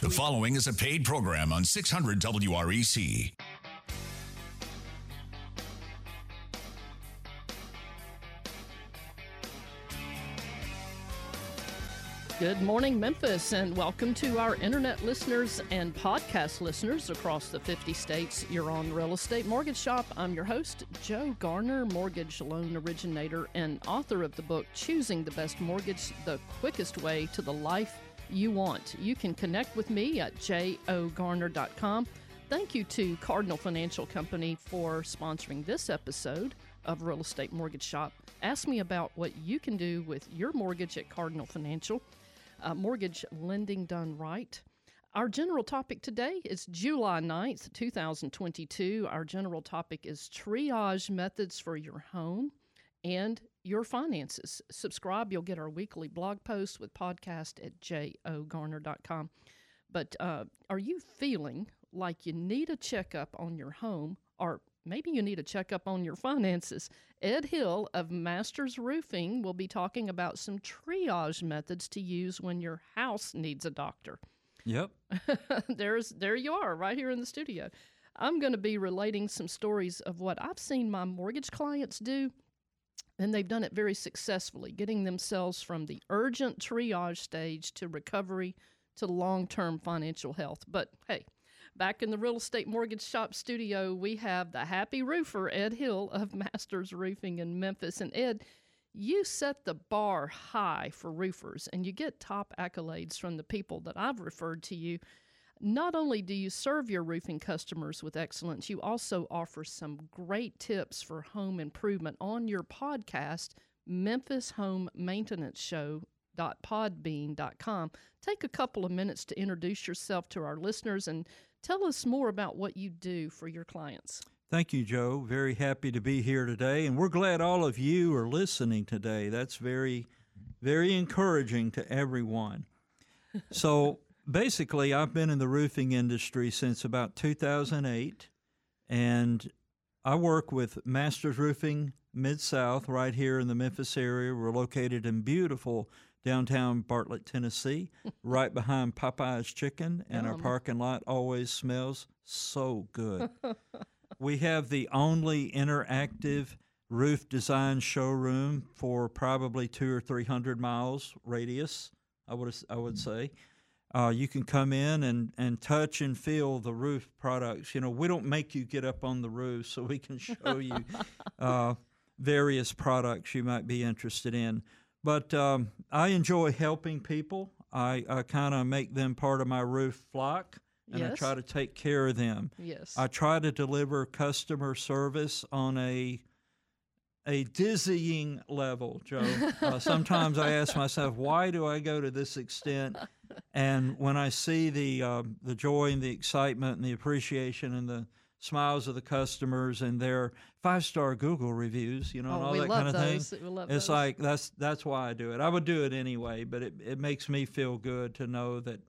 The following is a paid program on 600 WREC. Good morning, Memphis, and welcome to our internet listeners and podcast listeners across the 50 states. You're on Real Estate Mortgage Shop. I'm your host, Joe Garner, mortgage loan originator and author of the book Choosing the Best Mortgage The Quickest Way to the Life You Want. You can connect with me at jogarner.com. Thank you to Cardinal Financial Company for sponsoring this episode of Real Estate Mortgage Shop. Ask me about what you can do with your mortgage at Cardinal Financial uh, mortgage lending done right. Our general topic today is July 9th, 2022. Our general topic is triage methods for your home and your finances. Subscribe, you'll get our weekly blog post with podcast at jogarner.com. But uh, are you feeling like you need a checkup on your home or maybe you need a checkup on your finances. Ed Hill of Masters Roofing will be talking about some triage methods to use when your house needs a doctor. Yep. There's there you are right here in the studio. I'm going to be relating some stories of what I've seen my mortgage clients do and they've done it very successfully, getting themselves from the urgent triage stage to recovery to long-term financial health. But hey, Back in the real estate mortgage shop studio, we have the happy roofer, Ed Hill of Masters Roofing in Memphis. And Ed, you set the bar high for roofers and you get top accolades from the people that I've referred to you. Not only do you serve your roofing customers with excellence, you also offer some great tips for home improvement on your podcast, Memphis Home Maintenance Show podbean.com. Take a couple of minutes to introduce yourself to our listeners and Tell us more about what you do for your clients. Thank you, Joe. Very happy to be here today. And we're glad all of you are listening today. That's very, very encouraging to everyone. So basically, I've been in the roofing industry since about 2008. And I work with Masters Roofing Mid South right here in the Memphis area. We're located in beautiful downtown Bartlett, Tennessee, right behind Popeye's Chicken, and our parking lot always smells so good. we have the only interactive roof design showroom for probably two or three hundred miles radius. I would I would say. Uh, you can come in and, and touch and feel the roof products. You know, we don't make you get up on the roof, so we can show you uh, various products you might be interested in. But um, I enjoy helping people. I, I kind of make them part of my roof flock and yes. I try to take care of them. Yes. I try to deliver customer service on a a dizzying level, Joe. Uh, sometimes I ask myself, why do I go to this extent? And when I see the uh, the joy and the excitement and the appreciation and the smiles of the customers and their five star Google reviews, you know, oh, and all that kind of those. thing. it's those. like that's that's why I do it. I would do it anyway, but it, it makes me feel good to know that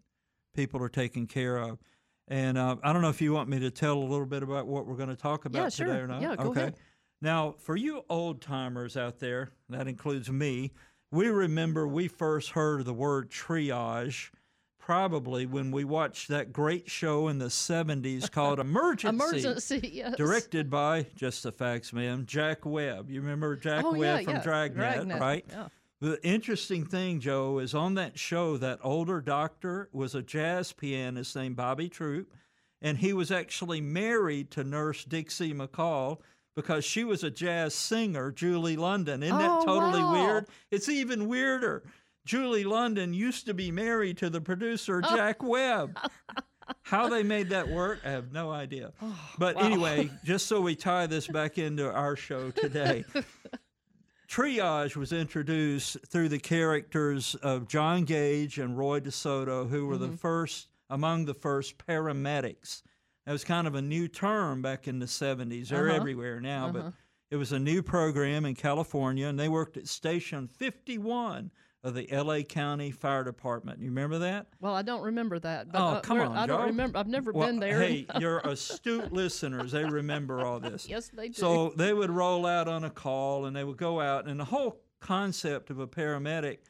people are taken care of. And uh, I don't know if you want me to tell a little bit about what we're going to talk about yeah, today or not. Yeah, go okay. Ahead. Now, for you old timers out there, that includes me, we remember we first heard the word triage probably when we watched that great show in the 70s called Emergency. Emergency, yes. Directed by, just the facts, man, Jack Webb. You remember Jack oh, Webb yeah, from yeah. Dragnet, Dragnet, right? Yeah. The interesting thing, Joe, is on that show, that older doctor was a jazz pianist named Bobby Troup, and he was actually married to Nurse Dixie McCall because she was a jazz singer, Julie London. Isn't oh, that totally wow. weird? It's even weirder. Julie London used to be married to the producer Oh. Jack Webb. How they made that work, I have no idea. But wow. anyway, just so we tie this back into our show today, triage was introduced through the characters of John Gage and Roy DeSoto, who were Mm-hmm. the first among the first paramedics. That was kind of a new term back in the 70s. They're Uh-huh. everywhere now, Uh-huh. but it was a new program in California, and they worked at Station 51 of the LA County Fire Department. You remember that? Well, I don't remember that. But, Oh, uh, come on, I don't remember. I've never Well, been there. Hey, you're astute listeners. They remember all this. yes, they do. So they would roll out on a call and they would go out, and the whole concept of a paramedic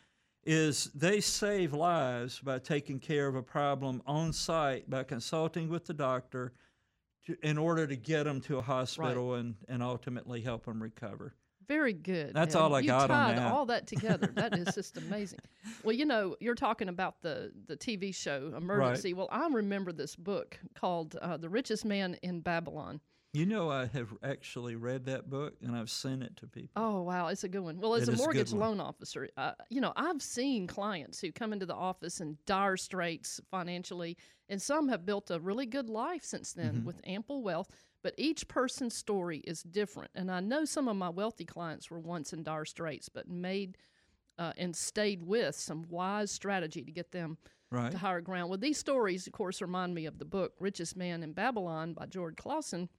is they save lives by taking care of a problem on site by consulting with the doctor to, in order to get them to a hospital and, and ultimately help them recover. Very good. That's all I you got on tied that. all that together. that is just amazing. Well, you know, you're talking about the the TV show Emergency. Well, I remember this book called uh, "The Richest Man in Babylon." You know, I have actually read that book and I've sent it to people. Oh wow, it's a good one. Well, as It a a mortgage one. loan officer, uh, you know I've seen clients who come into the office in dire straits financially, and some have built a really good life since then Mm-hmm. with ample wealth. But each person's story is different, and I know some of my wealthy clients were once in dire straits, but made uh, and stayed with some wise strategy to get them Right. to higher ground. Well, these stories, of course, remind me of the book "Richest Man in Babylon" by George Clason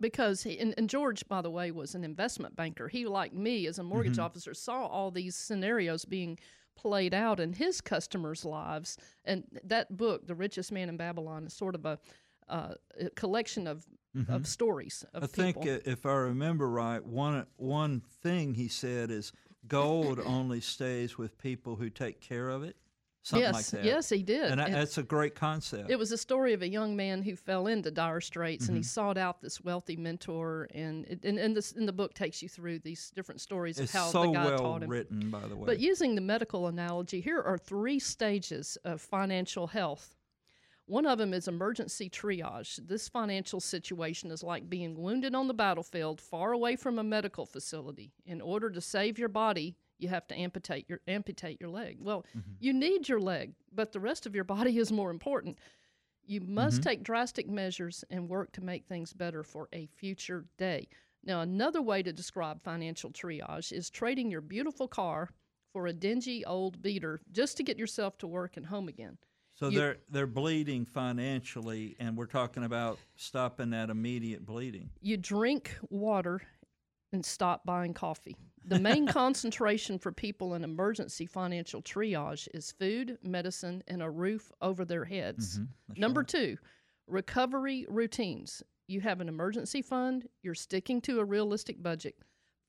because he and, and George, by the way, was an investment banker. He, like me, as a mortgage officer, saw all these scenarios being played out in his customers' lives. And that book, "The Richest Man in Babylon," is sort of a, uh, a collection of of stories of I think people. uh, if I remember right, one one thing he said is gold only stays with people who take care of it. Something yes, like that. yes, he did. And, I, And- that's a great concept. It was a story of a young man who fell into dire straits, Mm-hmm. and he sought out this wealthy mentor. And it, and, and this in the book takes you through these different stories it's of how so the guy well taught him. written, by the way. But using the medical analogy, here are three stages of financial health. One of them is emergency triage. This financial situation is like being wounded on the battlefield, far away from a medical facility. In order to save your body, you have to amputate your amputate your leg. Well, mm-hmm. you need your leg, but the rest of your body is more important. You must mm-hmm. take drastic measures and work to make things better for a future day. Now, another way to describe financial triage is trading your beautiful car for a dingy old beater just to get yourself to work and home again. so you- they're they're bleeding financially, and we're talking about stopping that immediate bleeding. You drink water and stop buying coffee. The main concentration for people in emergency financial triage is food, medicine, and a roof over their heads. Mm-hmm. Number two, recovery routines. You have an emergency fund, you're sticking to a realistic budget.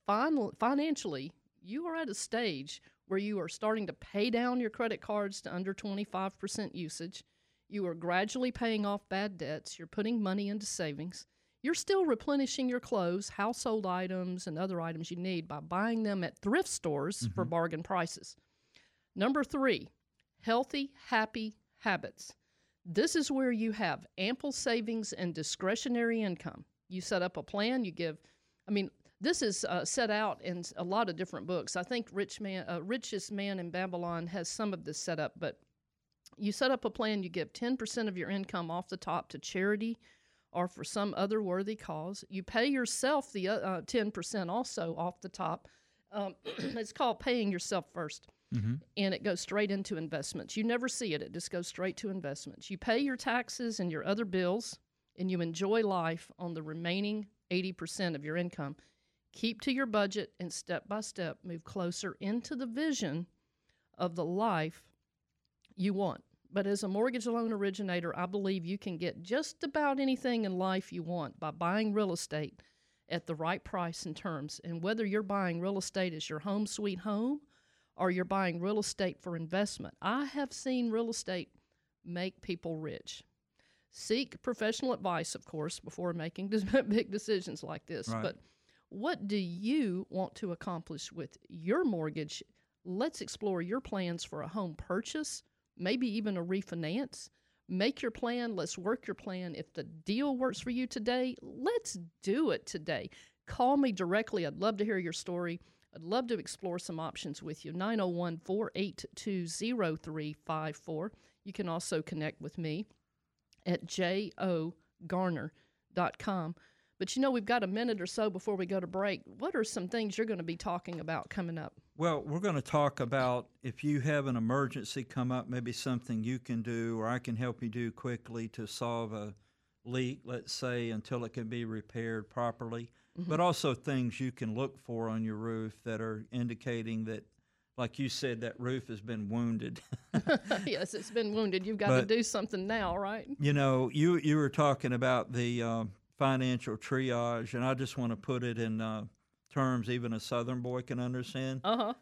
Fin- financially, you are at a stage where you are starting to pay down your credit cards to under 25% usage. You are gradually paying off bad debts. You're putting money into savings. You're still replenishing your clothes, household items, and other items you need by buying them at thrift stores for bargain prices. Number three, healthy, happy habits. This is where you have ample savings and discretionary income. You set up a plan, you give, I mean, this is uh, set out in a lot of different books. I think Rich Man, uh, Richest Man in Babylon has some of this set up, but you set up a plan, you give 10% of your income off the top to charity or for some other worthy cause. You pay yourself the uh, uh, 10% also off the top. Um, it's called paying yourself 1st And it goes straight into investments. You never see it, it just goes straight to investments. You pay your taxes and your other bills, and you enjoy life on the remaining 80% of your income. Keep to your budget and step by step move closer into the vision of the life you want. But as a mortgage loan originator, I believe you can get just about anything in life you want by buying real estate at the right price and terms. And whether you're buying real estate as your home sweet home or you're buying real estate for investment, I have seen real estate make people rich. Seek professional advice, of course, before making big decisions like this. Right. But what do you want to accomplish with your mortgage? Let's explore your plans for a home purchase, maybe even a refinance. Make your plan. Let's work your plan. If the deal works for you today, let's do it today. Call me directly. I'd love to hear your story. I'd love to explore some options with you. 901 482 0354. You can also connect with me at jogarner.com. But you know, we've got a minute or so before we go to break. What are some things you're going to be talking about coming up? Well, we're going to talk about if you have an emergency come up, maybe something you can do or I can help you do quickly to solve a leak, let's say, until it can be repaired properly. But also things you can look for on your roof that are indicating that, like you said, that roof has been wounded. yes, it's been wounded. You've got to do something now, right? you know, you you were talking about the um, financial triage, and I just want to put it in uh, terms even a Southern boy can understand. Uh huh.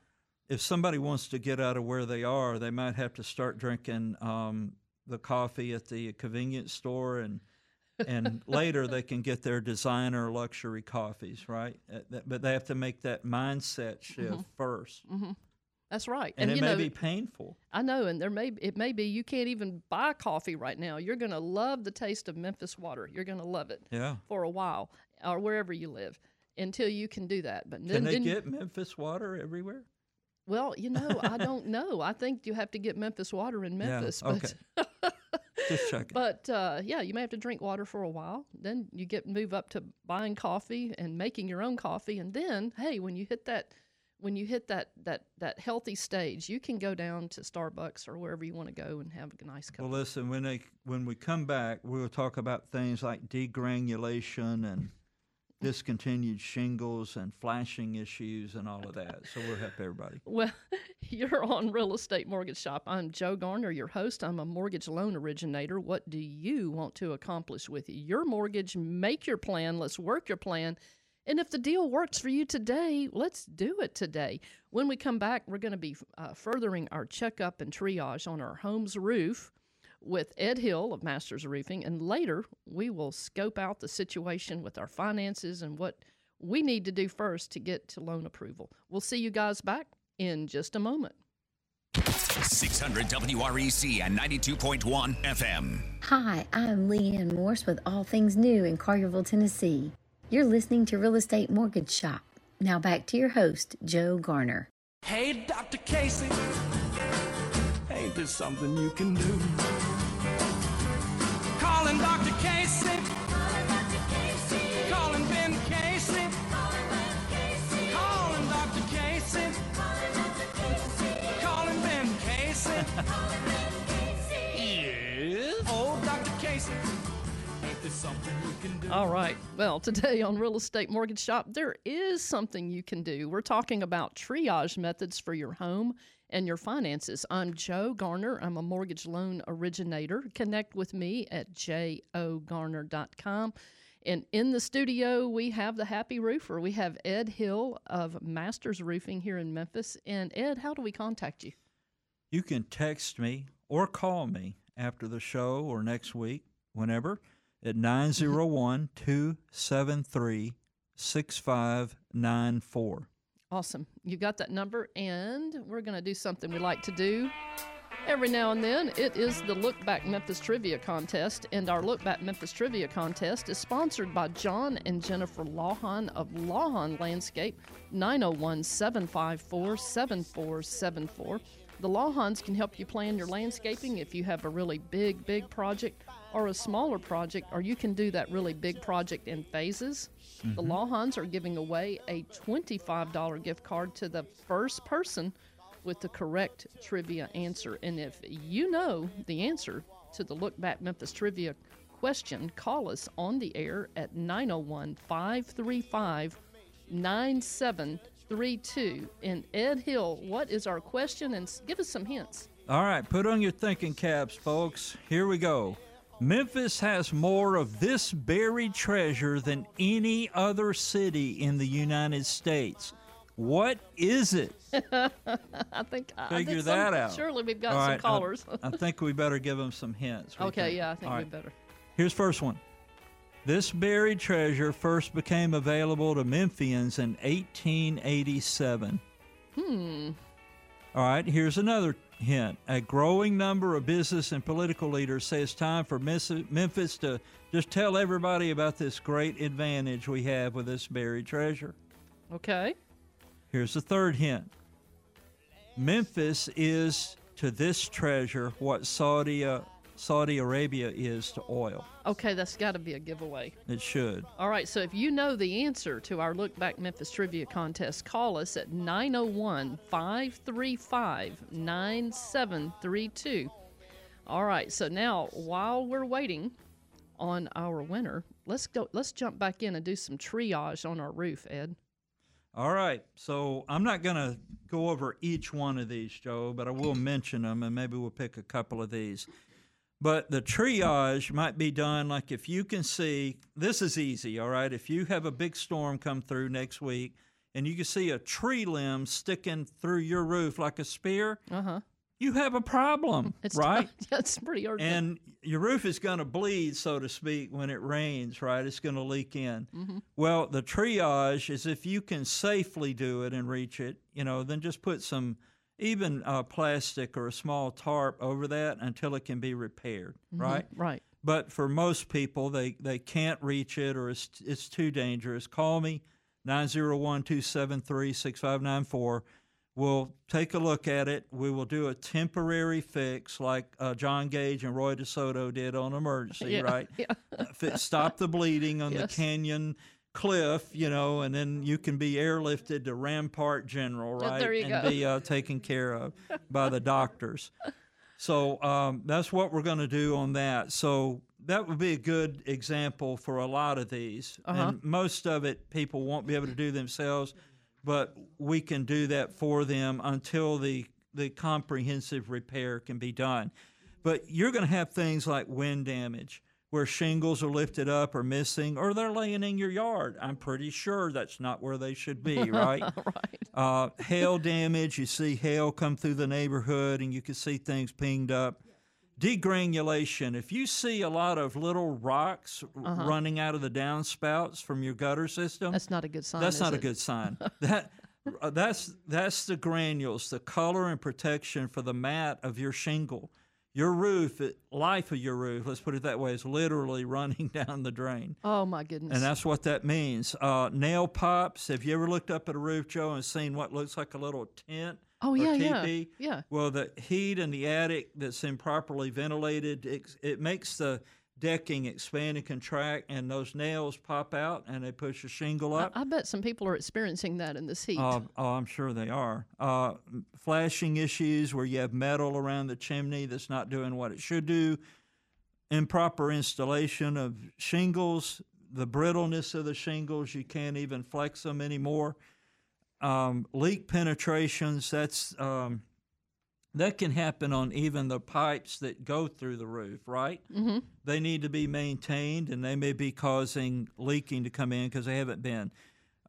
if somebody wants to get out of where they are, they might have to start drinking um, the coffee at the convenience store and and later they can get their designer luxury coffees, right? Uh, But they have to make that mindset shift 1st That's right. and, it you may know, be painful. I know, and there may it may be you can't even buy coffee right now. You're going to love the taste of Memphis water. You're going to love it Yeah. for a while, or wherever you live, until you can do that. But then, Can they then get Memphis water everywhere? well, you know, I don't know. I think you have to get Memphis water in Memphis. Yeah. But, Okay. Just checking. but uh, yeah, you may have to drink water for a while. Then you get move up to buying coffee and making your own coffee, and then hey, when you hit that when you hit that that that healthy stage, you can go down to Starbucks or wherever you want to go and have a nice cup. Well, listen, when they when we come back, we'll talk about things like degranulation and discontinued shingles and flashing issues and all of that. So we'll help everybody. Well, you're on Real Estate Mortgage Shop. I'm Joe Garner, your host. I'm a mortgage loan originator. What do you want to accomplish with your mortgage? Make your plan. Let's work your plan. And if the deal works for you today, let's do it today. When we come back, we're going to be uh, furthering our checkup and triage on our home's roof with Ed Hill of Masters Roofing. And later, we will scope out the situation with our finances and what we need to do first to get to loan approval. We'll see you guys back in just a moment. 600 WREC and 92.1 FM. Hi, I'm Leanne Morse with All Things New in Collierville, Tennessee. You're listening to Real Estate Mortgage Shop. Now back to your host, Joe Garner. Hey, Dr. Casey, ain't there something you can do? All right. Well, today on Real Estate Mortgage Shop, there is something you can do. We're talking about triage methods for your home and your finances. I'm Joe Garner. I'm a mortgage loan originator. Connect with me at jogarner.com. And in the studio, we have the happy roofer. We have Ed Hill of Masters Roofing here in Memphis. And Ed, how do we contact you? You can text me or call me after the show or next week, whenever, at 901 273 6594. Awesome. You got that number, and we're going to do something we like to do every now and then. It is the Look Back Memphis Trivia Contest, and our Look Back Memphis Trivia Contest is sponsored by John and Jennifer Lawhon of Lawhon Landscape, 901 754 7474. The Lawhons can help you plan your landscaping if you have a really big, big project or a smaller project, or you can do that really big project in phases. The mm-hmm. Lawhons are giving away a $25 gift card to the first person with the correct trivia answer. And if you know the answer to the Look Back Memphis trivia question, call us on the air at 901 535 9732. And Ed Hill, what is our question? And give us some hints. All right, put on your thinking caps, folks. Here we go. Memphis has more of this buried treasure than any other city in the United States. What is it? I think I think Figure some- that out. Surely we've got All some right, I- callers. I, think we better give them some hints. Okay, yeah, I think All we right, better. Here's first one. This buried treasure first became available to Memphians in 1887. Hmm. All right, here's another hint. A growing number of business and political leaders say it's time for Memphis to just tell everybody about this great advantage we have with this buried treasure. Okay. Here's the third hint. Memphis is to this treasure what Saudi uh, Saudi Arabia is to oil. Okay, that's got to be a giveaway. It should. All right, so if you know the answer to our Look Back Memphis Trivia Contest, call us at 901 535 9732. All right, so now while we're waiting on our winner, let's go let's jump back in and do some triage on our roof, Ed. All right. So I'm not going to go over each one of these, Joe, but I will mention them and maybe we'll pick a couple of these. But the triage might be done like if you can see, this is easy, all right? If you have a big storm come through next week and you can see a tree limb sticking through your roof like a spear, Uh huh. you have a problem, It's right? That's pretty urgent. and your roof is going to bleed, so to speak, when it rains, right? It's going to leak in. Mm-hmm. Well, the triage is if you can safely do it and reach it, you know, then just put some even uh, plastic or a small tarp over that until it can be repaired, right? right. But for most people, they, they can't reach it or it's, it's too dangerous. Call me, 901 273 6594. We'll take a look at it. We will do a temporary fix like uh, John Gage and Roy DeSoto did on Emergency, Yeah, right? yeah. Stop the bleeding on the canyon cliff, you know, and then you can be airlifted to Rampart General, Yeah, right? there you and go. be uh, taken care of by the doctors. So um, that's what we're going to do on that. So that would be a good example for a lot of these. Uh-huh. And most of it people won't be able to do themselves, but we can do that for them until the, the comprehensive repair can be done. But you're going to have things like wind damage where shingles are lifted up or missing, or they're laying in your yard. I'm pretty sure that's not where they should be, right? right. Uh, hail damage, you see hail come through the neighborhood and you can see things pinged up. Degranulation, if you see a lot of little rocks r- running out of the downspouts from your gutter system, That's not a good sign. that's not a good sign. that uh, that's that's the granules, the color and protection for the mat of your shingle. Your roof, life of your roof, let's put it that way, is literally running down the drain. Oh my goodness. And that's what that means. Uh, nail pops. Have you ever looked up at a roof, Joe, and seen what looks like a little tent? oh yeah, yeah, teepee? yeah. Well, the heat in the attic that's improperly ventilated, it, it makes the decking expand and contract, and those nails pop out and they push the shingle up. I bet some people are experiencing that in this heat. Uh, oh, I'm sure they are. Uh, flashing issues where you have metal around the chimney that's not doing what it should do. Improper installation of shingles, the brittleness of the shingles, you can't even flex them anymore. Um, leak penetrations, that's um, that can happen on even the pipes that go through the roof, right? mm-hmm. they need to be maintained and they may be causing leaking to come in because they haven't been.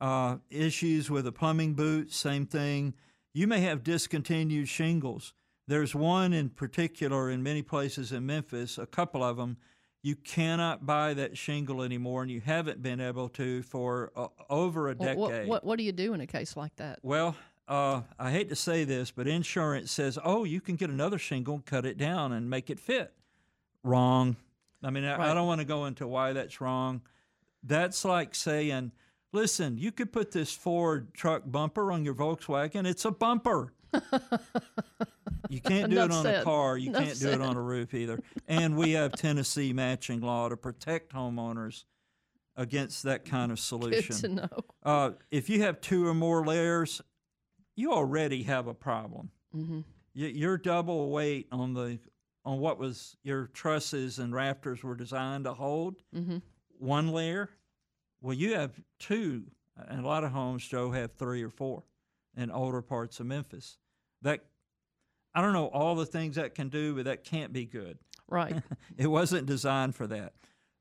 Uh, issues with the plumbing boot, same thing. You may have discontinued shingles. There's one in particular in many places in Memphis, a couple of them. You cannot buy that shingle anymore, and you haven't been able to for uh, over a decade. what, what what do you do in a case like that? Well, uh, I hate to say this, but insurance says, oh, you can get another shingle, cut it down, and make it fit. Wrong. I mean, I, I don't want to go into why that's wrong. That's like saying, listen, you could put this Ford truck bumper on your Volkswagen. It's a bumper. you can't do it on said. a car. You Enough can't do it on a roof either. And we have Tennessee matching law to protect homeowners against that kind of solution. Good to know. Uh, if you have two or more layers, you already have a problem. Mm-hmm. You, you're double weight on the on what was your trusses and rafters were designed to hold. Mm-hmm. One layer. Well, you have two, and a lot of homes, Joe, have three or four in older parts of Memphis. That I don't know all the things that can do, but that can't be good. Right. It wasn't designed for that.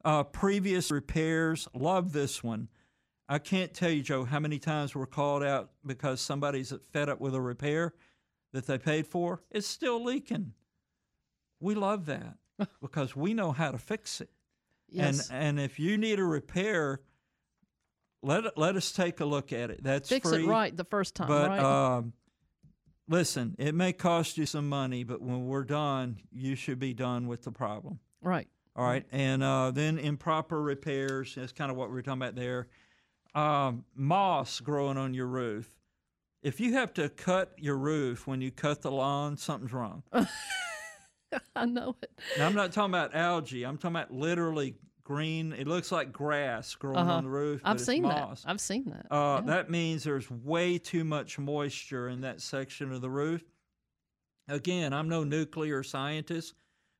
Uh, previous repairs, love this one. I can't tell you, Joe, how many times we're called out because somebody's fed up with a repair that they paid for. It's still leaking. We love that because we know how to fix it. Yes. And and if you need a repair, let let us take a look at it. That's Fix free. it right the first time. But right. um, listen, it may cost you some money, but when we're done, you should be done with the problem. right. All right, and uh, then improper repairs. That's kind of what we are talking about there. Um, moss growing on your roof. If you have to cut your roof when you cut the lawn, something's wrong. I know it. Now, I'm not talking about algae. I'm talking about literally green. It looks like grass growing Uh-huh. on the roof. I've seen moss. that. I've seen that. Uh, Yeah. That means there's way too much moisture in that section of the roof. Again, I'm no nuclear scientist,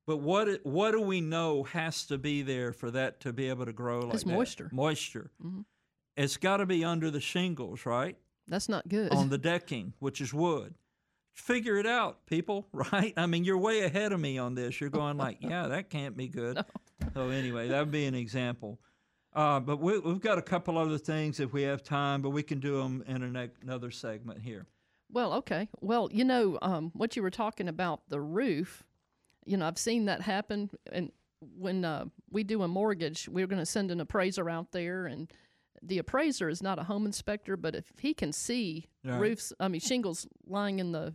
but what what do we know has to be there for that to be able to grow like It's that? moisture. Moisture. Mhm. It's got to be under the shingles, right? That's not good. On the decking, which is wood. Figure it out, people, right? I mean, you're way ahead of me on this. You're going like, yeah, that can't be good. So anyway, that would be an example. Uh, but we, we've got a couple other things if we have time, but we can do them in another segment here. Well, okay. Well, you know, um, what you were talking about the roof, you know, I've seen that happen. And when uh, we do a mortgage, we're going to send an appraiser out there, and the appraiser is not a home inspector, but if he can see roofs, I mean shingles lying in the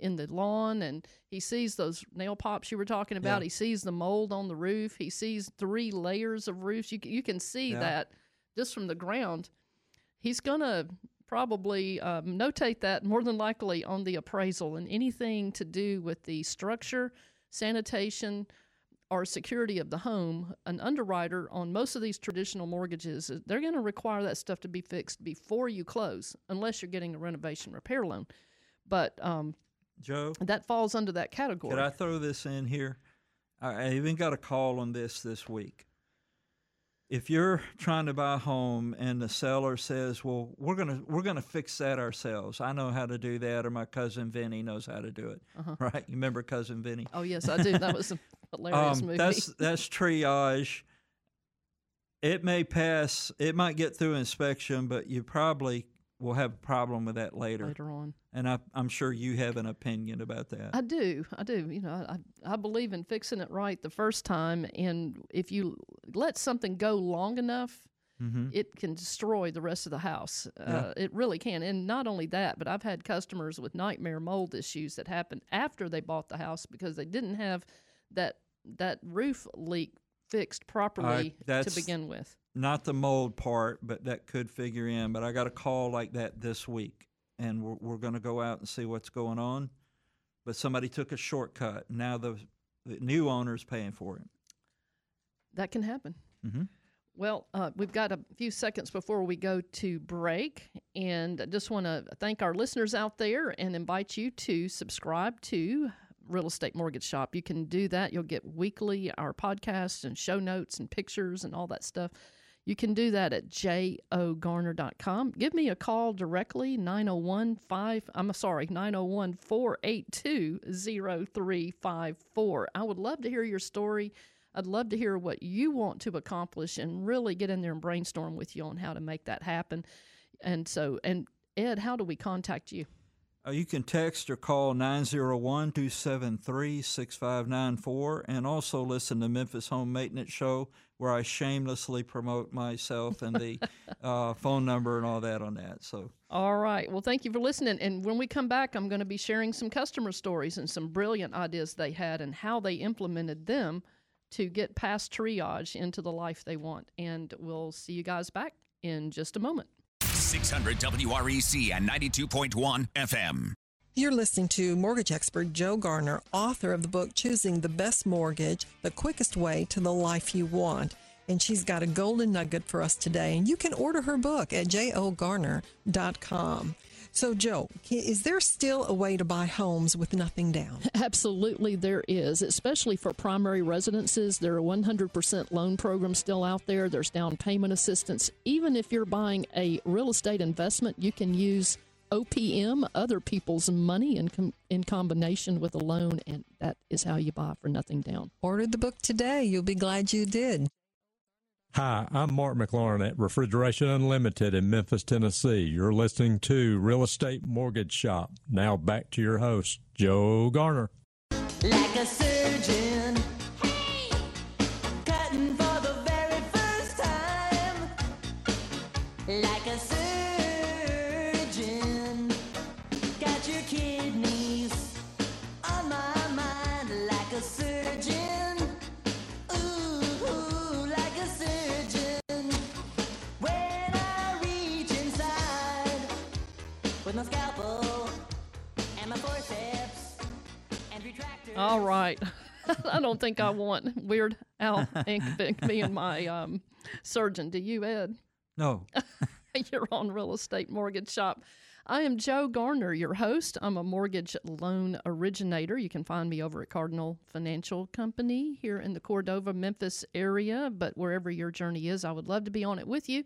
in the lawn, and he sees those nail pops you were talking about, Yeah. he sees the mold on the roof, he sees three layers of roofs. You you can see Yeah. that just from the ground. He's gonna probably um, notate that more than likely on the appraisal and anything to do with the structure, sanitation, or security of the home. An underwriter on most of these traditional mortgages, they're going to require that stuff to be fixed before you close, unless you're getting a renovation repair loan. But um, Joe, that falls under that category. could I throw this in here? I, even got a call on this this week. If you're trying to buy a home and the seller says, "Well, we're gonna we're gonna fix that ourselves. I know how to do that, or my cousin Vinny knows how to do it." Right? You remember cousin Vinny? oh yes, I do. That was a hilarious Um, movie. That's that's triage. It may pass. It might get through inspection, but you probably will have a problem with that later. later on. And I, I'm sure you have an opinion about that. I do. I do. You know, I, I believe in fixing it right the first time. And if you let something go long enough, mm-hmm. it can destroy the rest of the house. Uh, it really can. And not only that, but I've had customers with nightmare mold issues that happened after they bought the house because they didn't have that that roof leak fixed properly to that's- begin with. Not the mold part, but that could figure in. But I got a call like that this week, and we're, we're going to go out and see what's going on. But somebody took a shortcut. Now the, the new owner's paying for it. That can happen. Mm-hmm. Well, uh, we've got a few seconds before we go to break, and I just want to thank our listeners out there and invite you to subscribe to Real Estate Mortgage Shop. You can do that. You'll get weekly our podcasts and show notes and pictures and all that stuff. You can do that at jogarner.com. Give me a call directly 901 5 I'm sorry 901 482 0354. I would love to hear your story. I'd love to hear what you want to accomplish and really get in there and brainstorm with you on how to make that happen. And so, and Ed, how do we contact you? Uh, you can text or call 901 273 6594 and also listen to Memphis Home Maintenance Show, where I shamelessly promote myself and the uh, phone number and all that on that. So, All right. Well, thank you for listening. And when we come back, I'm going to be sharing some customer stories and some brilliant ideas they had and how they implemented them to get past triage into the life they want. And we'll see you guys back in just a moment. 600 WREC and 92.1 FM. You're listening to mortgage expert Joe Garner, author of the book Choosing the Best Mortgage The Quickest Way to the Life You Want. And she's got a golden nugget for us today. And you can order her book at jogarner.com. So, Joe, is there still a way to buy homes with nothing down? Absolutely, there is, especially for primary residences. There are 100% loan programs still out there. There's down payment assistance. Even if you're buying a real estate investment, you can use OPM, other people's money, in, com- in combination with a loan, and that is how you buy for nothing down. Order the book today. You'll be glad you did. Hi, I'm Mark McLaurin at Refrigeration Unlimited in Memphis, Tennessee. You're listening to Real Estate Mortgage Shop. Now back to your host, Joe Garner. like a surgeon. All right. I don't think I want Weird Al Yankovic being my um, surgeon. Do you, Ed? no. You're on Real Estate Mortgage Shop. I am Joe Garner, your host. I'm a mortgage loan originator. You can find me over at Cardinal Financial Company here in the Cordova, Memphis area. But wherever your journey is, I would love to be on it with you.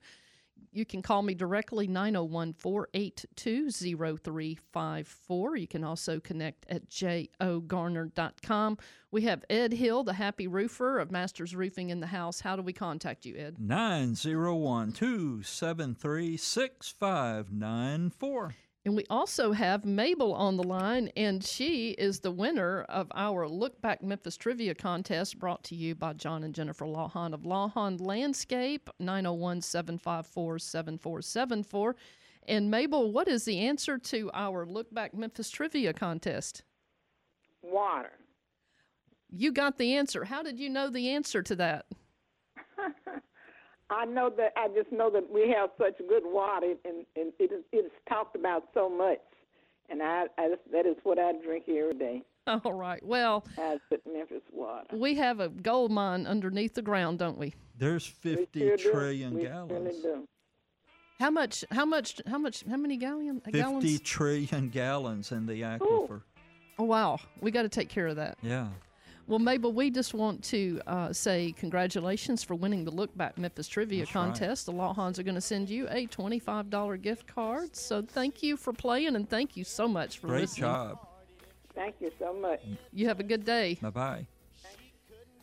You can call me directly 901 482 0354. You can also connect at jogarner.com. We have Ed Hill, the happy roofer of Masters Roofing in the house. How do we contact you, Ed? 901 273 6594. And we also have Mabel on the line, and she is the winner of our Look Back Memphis Trivia Contest brought to you by John and Jennifer Lawhon of Lawhon Landscape, 901 754 7474. And Mabel, what is the answer to our Look Back Memphis Trivia Contest? Water. You got the answer. How did you know the answer to that? I know that I just know that we have such good water, and, and it is it's talked about so much, and I, I just, that is what I drink every day. All right. Well, I put Memphis water. we have a gold mine underneath the ground, don't we? There's 50 sure do. trillion we gallons. Really do. How much? How much? How much? How many galleon, uh, 50 gallons? trillion gallons in the aquifer. Oh, wow. We got to take care of that. Yeah. Well, Mabel, we just want to uh, say congratulations for winning the Look Back Memphis Trivia That's right. Contest. The Lawhons are going to send you a $25 gift card. So thank you for playing and thank you so much for Great listening. job. Thank you so much. You have a good day. Bye bye.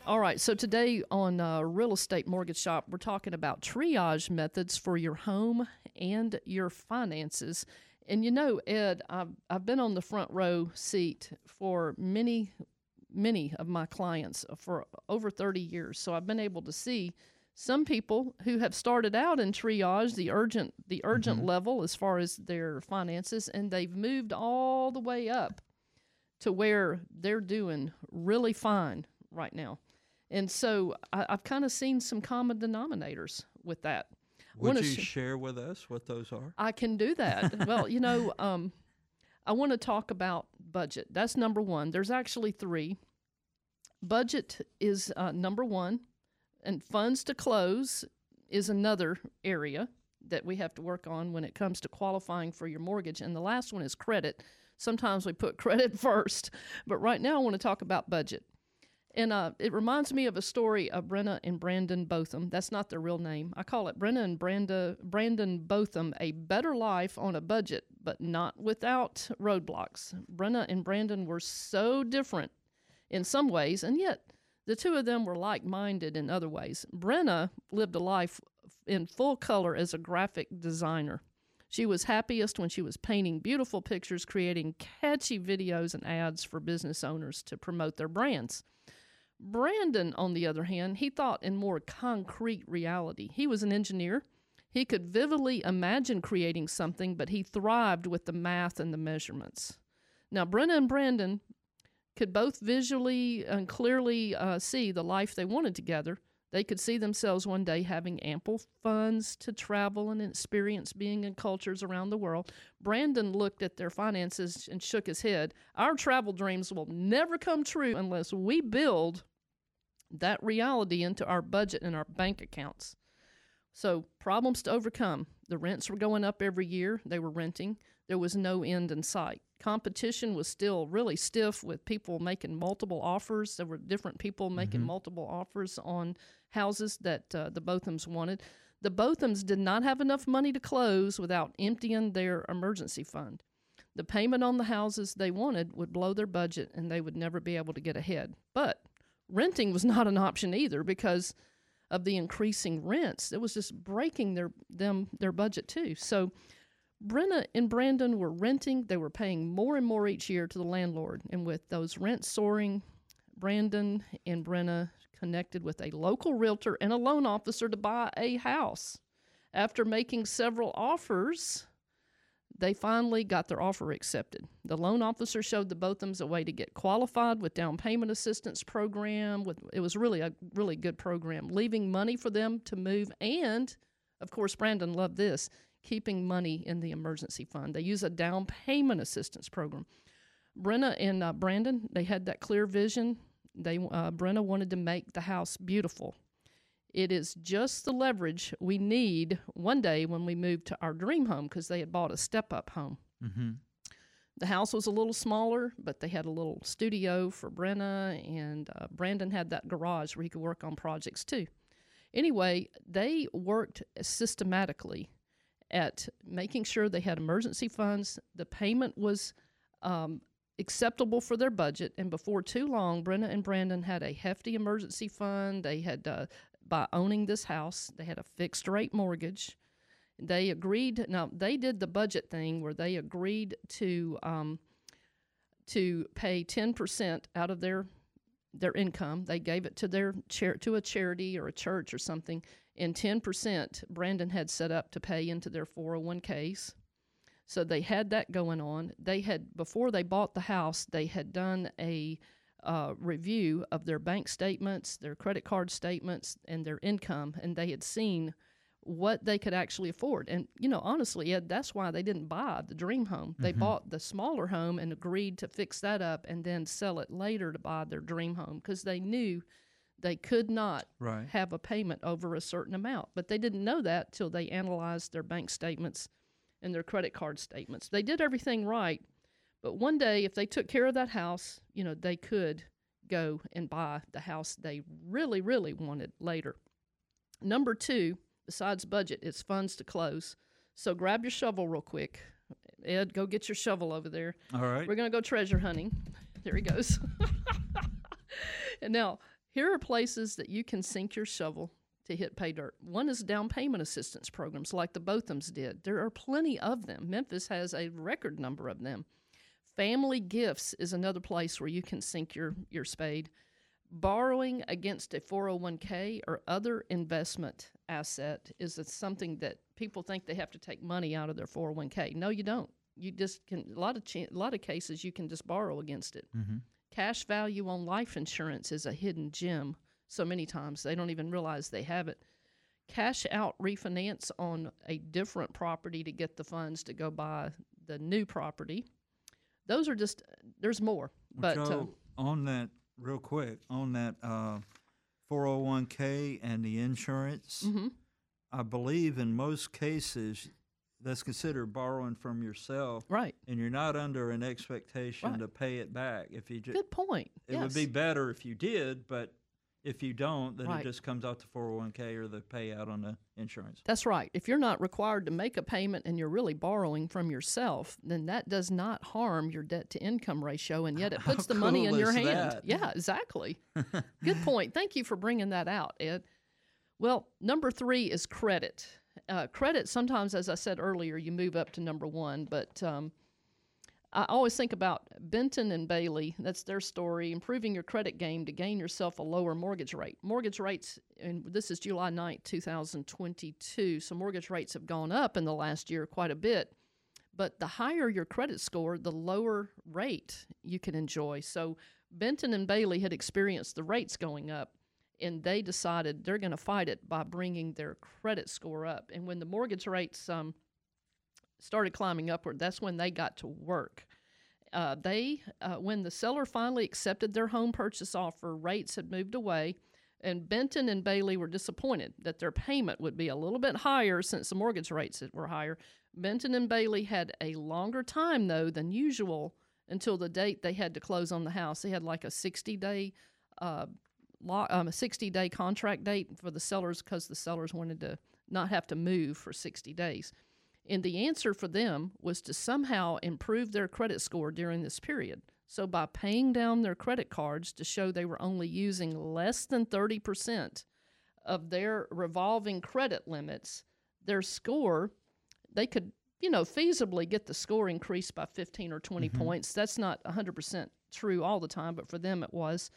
All right, so today on uh, Real Estate Mortgage Shop, we're talking about triage methods for your home and your finances. And you know, Ed, I've, I've been on the front row seat for many, many of my clients for over 30 years. So I've been able to see some people who have started out in triage, the urgent, the urgent level as far as their finances, and they've moved all the way up to where they're doing really fine right now. And so I, I've kind of seen some common denominators with that. Would you sh- share with us what those are? I can do that. well, you know, um, I want to talk about budget. That's number one. There's actually three. Budget is uh, number one, and funds to close is another area that we have to work on when it comes to qualifying for your mortgage. And the last one is credit. Sometimes we put credit first, but right now I want to talk about budget. And uh, it reminds me of a story of Brenna and Brandon Botham. That's not their real name. I call it Brenna and Branda, Brandon Botham, a better life on a budget, but not without roadblocks. Brenna and Brandon were so different in some ways, and yet the two of them were like minded in other ways. Brenna lived a life in full color as a graphic designer. She was happiest when she was painting beautiful pictures, creating catchy videos and ads for business owners to promote their brands. Brandon, on the other hand, he thought in more concrete reality. He was an engineer. He could vividly imagine creating something, but he thrived with the math and the measurements. Now, Brenna and Brandon could both visually and clearly uh, see the life they wanted together. They could see themselves one day having ample funds to travel and experience being in cultures around the world. Brandon looked at their finances and shook his head. Our travel dreams will never come true unless we build that reality into our budget and our bank accounts. So, problems to overcome. The rents were going up every year, they were renting. There was no end in sight. Competition was still really stiff with people making multiple offers. There were different people making multiple offers on houses that uh, the Bothams wanted. The Bothams did not have enough money to close without emptying their emergency fund. The payment on the houses they wanted would blow their budget and they would never be able to get ahead. But renting was not an option either because of the increasing rents. It was just breaking their them their budget too. So Brenna and Brandon were renting. They were paying more and more each year to the landlord. And with those rents soaring, Brandon and Brenna connected with a local realtor and a loan officer to buy a house. After making several offers, they finally got their offer accepted. The loan officer showed the Bothams a way to get qualified with down payment assistance program. With it was really a really good program, leaving money for them to move, and of course, Brandon loved this, keeping money in the emergency fund. They use a down payment assistance program. Brenna and uh, Brandon, they had that clear vision. They uh, Brenna wanted to make the house beautiful. It is just the leverage we need one day when we move to our dream home because they had bought a step up home. Mm-hmm. The house was a little smaller, but they had a little studio for Brenna, and uh, Brandon had that garage where he could work on projects too. Anyway, they worked systematically at making sure they had emergency funds. The payment was um, acceptable for their budget, and before too long, Brenna and Brandon had a hefty emergency fund. They had, uh, by owning this house, they had a fixed rate mortgage. They agreed. Now they did the budget thing where they agreed to um, to pay ten percent out of their their income. They gave it to their char- to a charity or a church or something, and ten percent Brandon had set up to pay into their four hundred one ks. So they had that going on. They had before they bought the house, they had done a uh, review of their bank statements, their credit card statements, and their income, and they had seen what they could actually afford. And you know, honestly, Ed, that's why they didn't buy the dream home. They Mhm. bought the smaller home and agreed to fix that up and then sell it later to buy their dream home because they knew they could not Right. have a payment over a certain amount. But they didn't know that till they analyzed their bank statements and their credit card statements. They did everything right, but one day if they took care of that house, you know, they could go and buy the house they really really wanted later. Number 2, besides budget, is funds to close. So grab your shovel real quick. Ed, go get your shovel over there. All right. We're going to go treasure hunting. There he goes. and now, here are places that you can sink your shovel to hit pay dirt. One is down payment assistance programs like the Bothams did. There are plenty of them. Memphis has a record number of them. Family gifts is another place where you can sink your, your spade. Borrowing against a 401k or other investment asset is something that people think they have to take money out of their 401k. No, you don't. You just can a lot of cha- a lot of cases you can just borrow against it. Mhm. Cash value on life insurance is a hidden gem. So many times they don't even realize they have it. Cash out refinance on a different property to get the funds to go buy the new property. Those are just there's more, but uh, on that, real quick, on that uh, 401k and the insurance, Mhm. I believe in most cases that's considered borrowing from yourself. Right. And you're not under an expectation Right. to pay it back. If you just, Good point. It would be better if you did, but if you don't, then Right. it just comes out the 401k or the payout on the insurance. That's right. If you're not required to make a payment and you're really borrowing from yourself, then that does not harm your debt to income ratio, and yet it How puts the money in your hand. that? Yeah, exactly. Good point. Thank you for bringing that out, Ed. Well, number three is credit. Uh, credit, sometimes, as I said earlier, you move up to number one, but um, I always think about Benton and Bailey. That's their story. Improving your credit game to gain yourself a lower mortgage rate. Mortgage rates, and this is July 9th, 2022. So mortgage rates have gone up in the last year quite a bit. But the higher your credit score, the lower rate you can enjoy. So Benton and Bailey had experienced the rates going up, and they decided they're going to fight it by bringing their credit score up. And when the mortgage rates um, started climbing upward, that's when they got to work. Uh, they, uh, when the seller finally accepted their home purchase offer, rates had moved away, and Benton and Bailey were disappointed that their payment would be a little bit higher since the mortgage rates were higher. Benton and Bailey had a longer time though than usual until the date they had to close on the house. They had like a 60 day uh, lo- um, a 60 day contract date for the sellers because the sellers wanted to not have to move for 60 days. And the answer for them was to somehow improve their credit score during this period. So, by paying down their credit cards to show they were only using less than 30% of their revolving credit limits, their score, they could, you know, feasibly get the score increased by 15 or 20 points. That's not 100% true all the time, but for them it was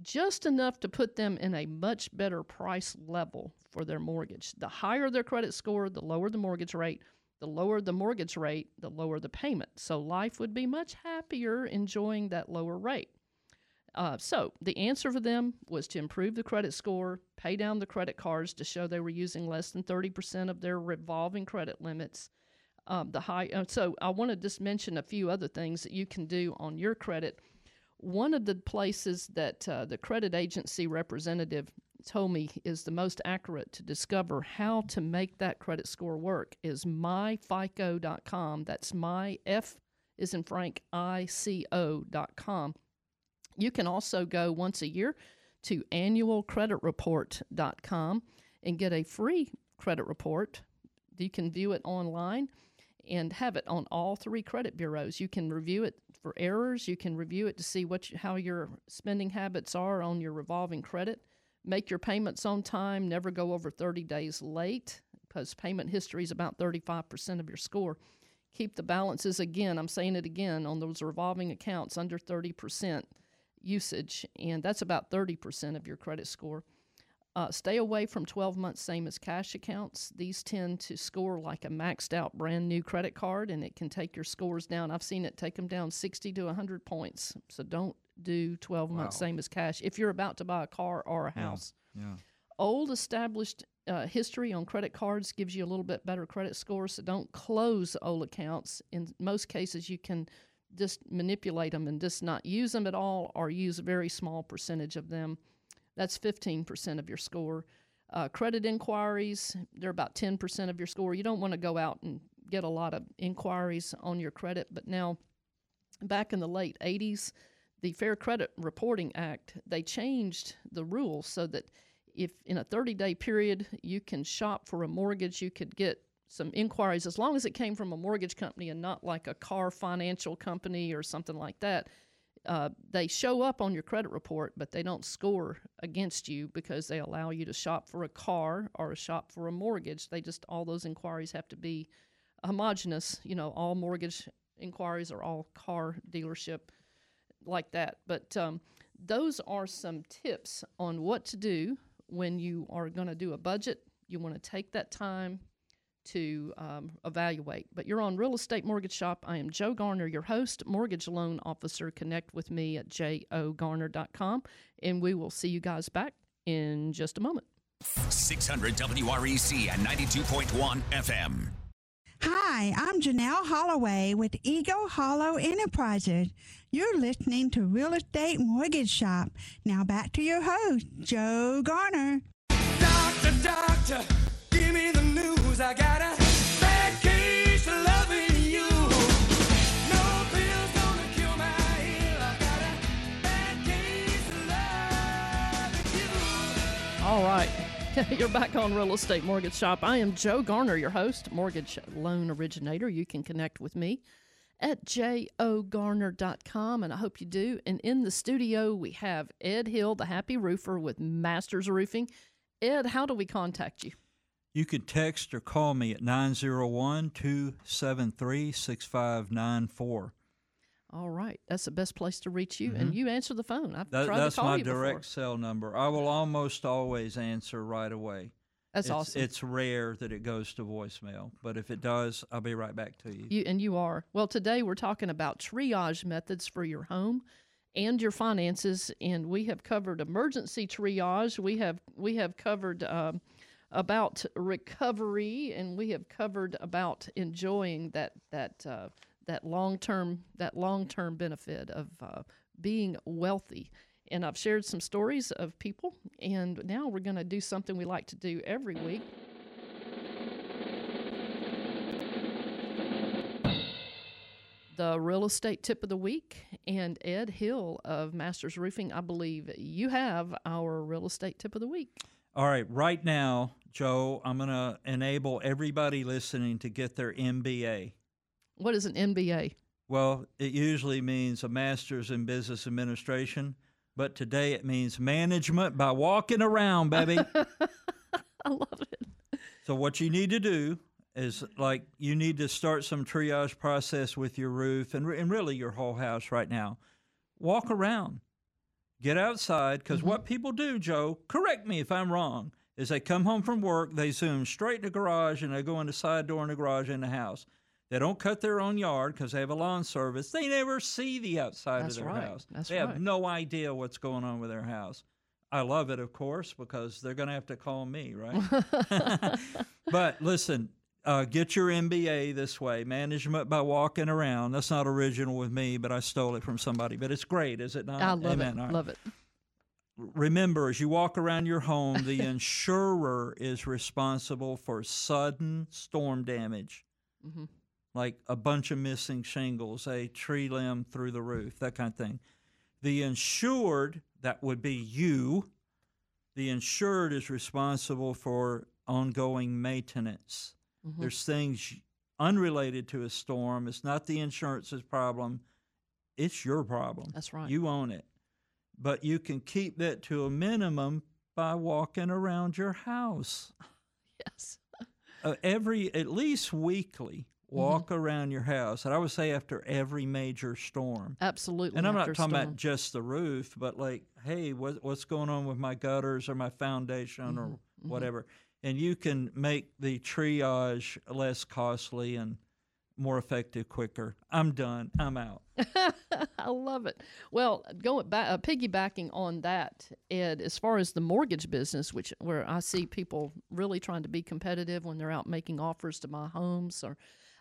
just enough to put them in a much better price level for their mortgage. The higher their credit score, the lower the mortgage rate. The lower the mortgage rate, the lower the payment. So life would be much happier enjoying that lower rate. Uh, so the answer for them was to improve the credit score, pay down the credit cards to show they were using less than 30% of their revolving credit limits. Um, the high. Uh, so I want to just mention a few other things that you can do on your credit. One of the places that uh, the credit agency representative told me is the most accurate to discover how to make that credit score work is myfico.com. That's my F is in Frank I C O.com. You can also go once a year to annualcreditreport.com and get a free credit report. You can view it online and have it on all three credit bureaus. You can review it for errors. You can review it to see what you, how your spending habits are on your revolving credit. Make your payments on time. Never go over 30 days late because payment history is about 35% of your score. Keep the balances again. I'm saying it again on those revolving accounts under 30% usage, and that's about 30% of your credit score. Uh, stay away from 12 months, same as cash accounts. These tend to score like a maxed out brand new credit card, and it can take your scores down. I've seen it take them down 60 to 100 points. So don't do 12 months, Wow. same as cash if you're about to buy a car or a Yeah. house. Yeah. Old established uh, history on credit cards gives you a little bit better credit score, so don't close old accounts. In most cases, you can just manipulate them and just not use them at all or use a very small percentage of them. That's 15% of your score. Uh, credit inquiries, they're about 10% of your score. You don't want to go out and get a lot of inquiries on your credit, but now back in the late 80s, the Fair Credit Reporting Act, they changed the rules so that if in a 30 day period you can shop for a mortgage, you could get some inquiries as long as it came from a mortgage company and not like a car financial company or something like that. Uh, they show up on your credit report, but they don't score against you because they allow you to shop for a car or a shop for a mortgage. They just, all those inquiries have to be homogenous. You know, all mortgage inquiries are all car dealership like that. But um, those are some tips on what to do when you are going to do a budget. You want to take that time to um, evaluate. But you're on Real Estate Mortgage Shop. I am Joe Garner, your host, mortgage loan officer. Connect with me at jogarner.com, and we will see you guys back in just a moment. 600 WREC and 92.1 FM. Hi, I'm Janelle Holloway with Eagle Hollow Enterprises. You're listening to Real Estate Mortgage Shop. Now back to your host, Joe Garner. Doctor, doctor, All right. You're back on Real Estate Mortgage Shop. I am Joe Garner, your host, mortgage loan originator. You can connect with me at jogarner.com, and I hope you do. And in the studio, we have Ed Hill, the happy roofer with Masters Roofing. Ed, how do we contact you? You can text or call me at 901 273 6594. All right. That's the best place to reach you. And you answer the phone. I've That, tried that's to call my you direct before. cell number. I will almost always answer right away. That's it's, awesome. It's rare that it goes to voicemail, but if it does, I'll be right back to you. You and you are. Well, today we're talking about triage methods for your home and your finances, and we have covered emergency triage. We have we have covered um, about recovery, and we have covered about enjoying that that uh, that long term that long term benefit of uh, being wealthy. And I've shared some stories of people, and now we're going to do something we like to do every week. the real estate tip of the week. And Ed Hill of Masters Roofing, I believe you have our real estate tip of the week. All right, right now, Joe, I'm going to enable everybody listening to get their MBA. What is an MBA? Well, it usually means a master's in business administration, but today it means management by walking around, baby. I love it. So what you need to do is like you need to start some triage process with your roof and, and really your whole house right now. Walk around, get outside, because mm-hmm. what people do, Joe, correct me if I'm wrong, is they come home from work, they zoom straight in the garage, and they go in the side door in the garage in the house. They don't cut their own yard because they have a lawn service. They never see the outside That's of their right. house. That's they right. have no idea what's going on with their house. I love it, of course, because they're going to have to call me, right? but listen, uh, get your MBA this way management by walking around. That's not original with me, but I stole it from somebody. But it's great, is it not? I love Amen. it. Right. Love it. Remember, as you walk around your home, the insurer is responsible for sudden storm damage, Mhm. like a bunch of missing shingles, a tree limb through the roof, that kind of thing. The insured, that would be you, the insured is responsible for ongoing maintenance. Mhm. There's things unrelated to a storm. It's not the insurance's problem. It's your problem. That's right. You own it. But you can keep that to a minimum by walking around your house. Yes. Uh, every, at least weekly, Mm-hmm. walk around your house. And I would say after every major storm. Absolutely. And I'm not talking storm. about just the roof, but like, hey, what, what's going on with my gutters or my foundation or Mm-hmm. whatever? And you can make the triage less costly and more effective quicker. I'm done. I'm out. I love it. Well, going back, uh, piggybacking on that, Ed, as far as the mortgage business, which where I see people really trying to be competitive when they're out making offers to my homes, or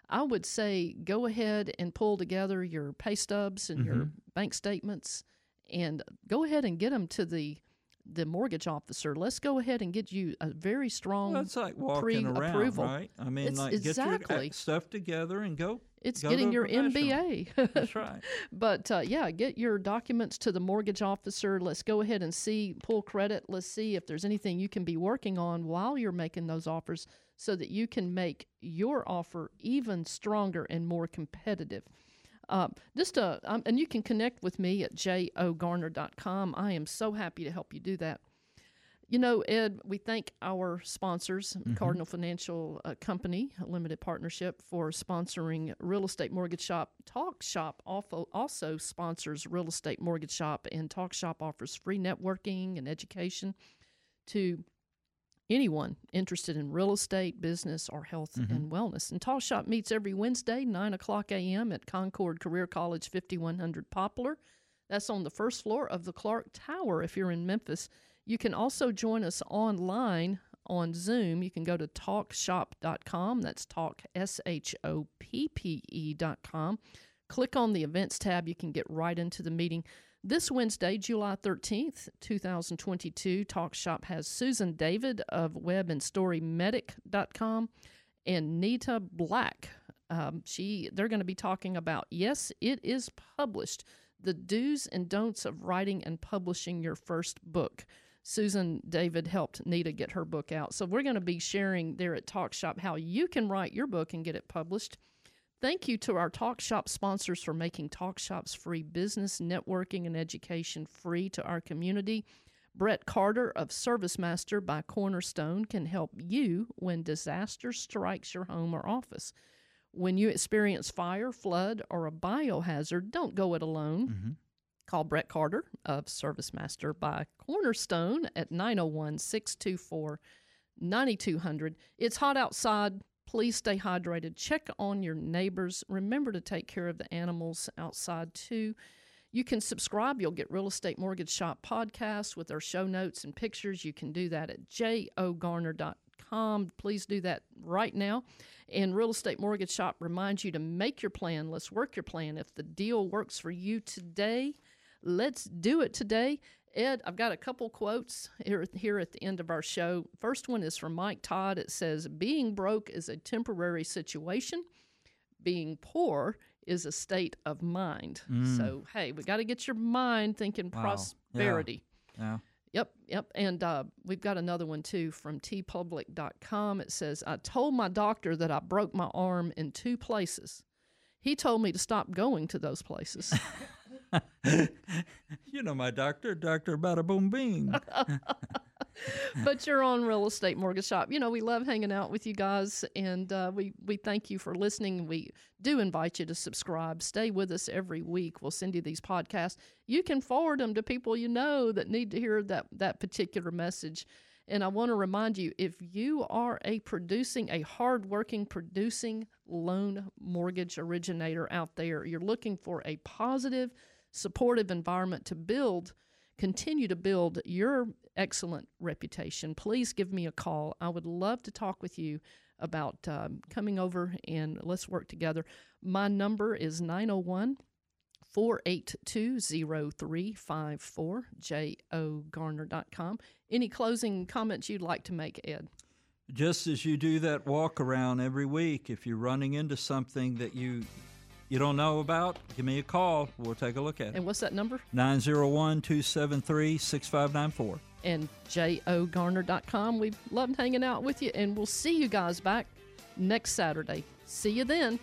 I would say go ahead and pull together your pay stubs and your Mhm. bank statements, and go ahead and get them to the the mortgage officer. Let's go ahead and get you a very strong Well, it's like walking around, pre-approval. right? I mean, It's- like exactly. get your stuff together and go. It's go getting your. MBA. That's right. But uh, yeah, get your documents to the mortgage officer. Let's go ahead and see, pull credit. Let's see if there's anything you can be working on while you're making those offers so that you can make your offer even stronger and more competitive. Uh, just uh, um, and you can connect with me at jogarner.com. I am so happy to help you do that. You know, Ed, we thank our sponsors, Cardinal Financial uh, Company Limited Partnership, for sponsoring Real Estate Mortgage Shop. Talk Shop also, also sponsors Real Estate Mortgage Shop, and Talk Shop offers free networking and education to anyone interested in real estate, business, or health mm-hmm. and wellness. And Talk Shop meets every Wednesday, 9 o'clock a.m. at Concorde Career College, 5100 Poplar. That's on the first floor of the Clark Tower if you're in Memphis. You can also join us online on Zoom. You can go to talkshoppe.com. That's talk, S H O P P E.com. Click on the events tab. You can get right into the meeting. This Wednesday, July 13th, 2022, Talk Shop has Susan David of web and storymedic.com and Nita Black. Um, she they're going to be talking about yes, it is published. The do's and don'ts of writing and publishing your first book. Susan David helped Nita get her book out. So we're going to be sharing there at Talk Shop how you can write your book and get it published. Thank you to our Talk Shop sponsors for making Talk Shop's free business, networking, and education free to our community. Brett Carter of ServiceMaster by Cornerstone can help you when disaster strikes your home or office. When you experience fire, flood, or a biohazard, don't go it alone. Mm-hmm. Call Brett Carter of ServiceMaster by Cornerstone at 901 624 9200. It's hot outside. Please stay hydrated. Check on your neighbors. Remember to take care of the animals outside too. You can subscribe. You'll get Real Estate Mortgage Shop podcast with our show notes and pictures. You can do that at jogarner.com. Please do that right now. And Real Estate Mortgage Shop reminds you to make your plan. Let's work your plan. If the deal works for you today, let's do it today. Ed, I've got a couple quotes here, here at the end of our show. First one is from Mike Todd. It says, Being broke is a temporary situation, being poor is a state of mind. So, hey, we got to get your mind thinking Wow. prosperity. Yeah. Yep, yep. And uh, we've got another one too from tpublic.com. It says, I told my doctor that I broke my arm in two places. He told me to stop going to those places. You know my doctor, Dr. Bada Boom Bing. but you're on Real Estate Mortgage Shop. You know, we love hanging out with you guys, and uh, we, we thank you for listening. We do invite you to subscribe. Stay with us every week. We'll send you these podcasts. You can forward them to people you know that need to hear that, that particular message. And I want to remind you if you are a producing, a hardworking producing loan mortgage originator out there, you're looking for a positive, supportive environment to build continue to build your excellent reputation, please give me a call. I would love to talk with you about um, coming over and let's work together. My number is 901 482 0354, jogarner.com. Any closing comments you'd like to make, Ed? Just as you do that walk around every week, if you're running into something that you you don't know about, give me a call. We'll take a look at it. And what's that number? 901 273 6594. And jogarner.com. We've loved hanging out with you, and we'll see you guys back next Saturday. See you then.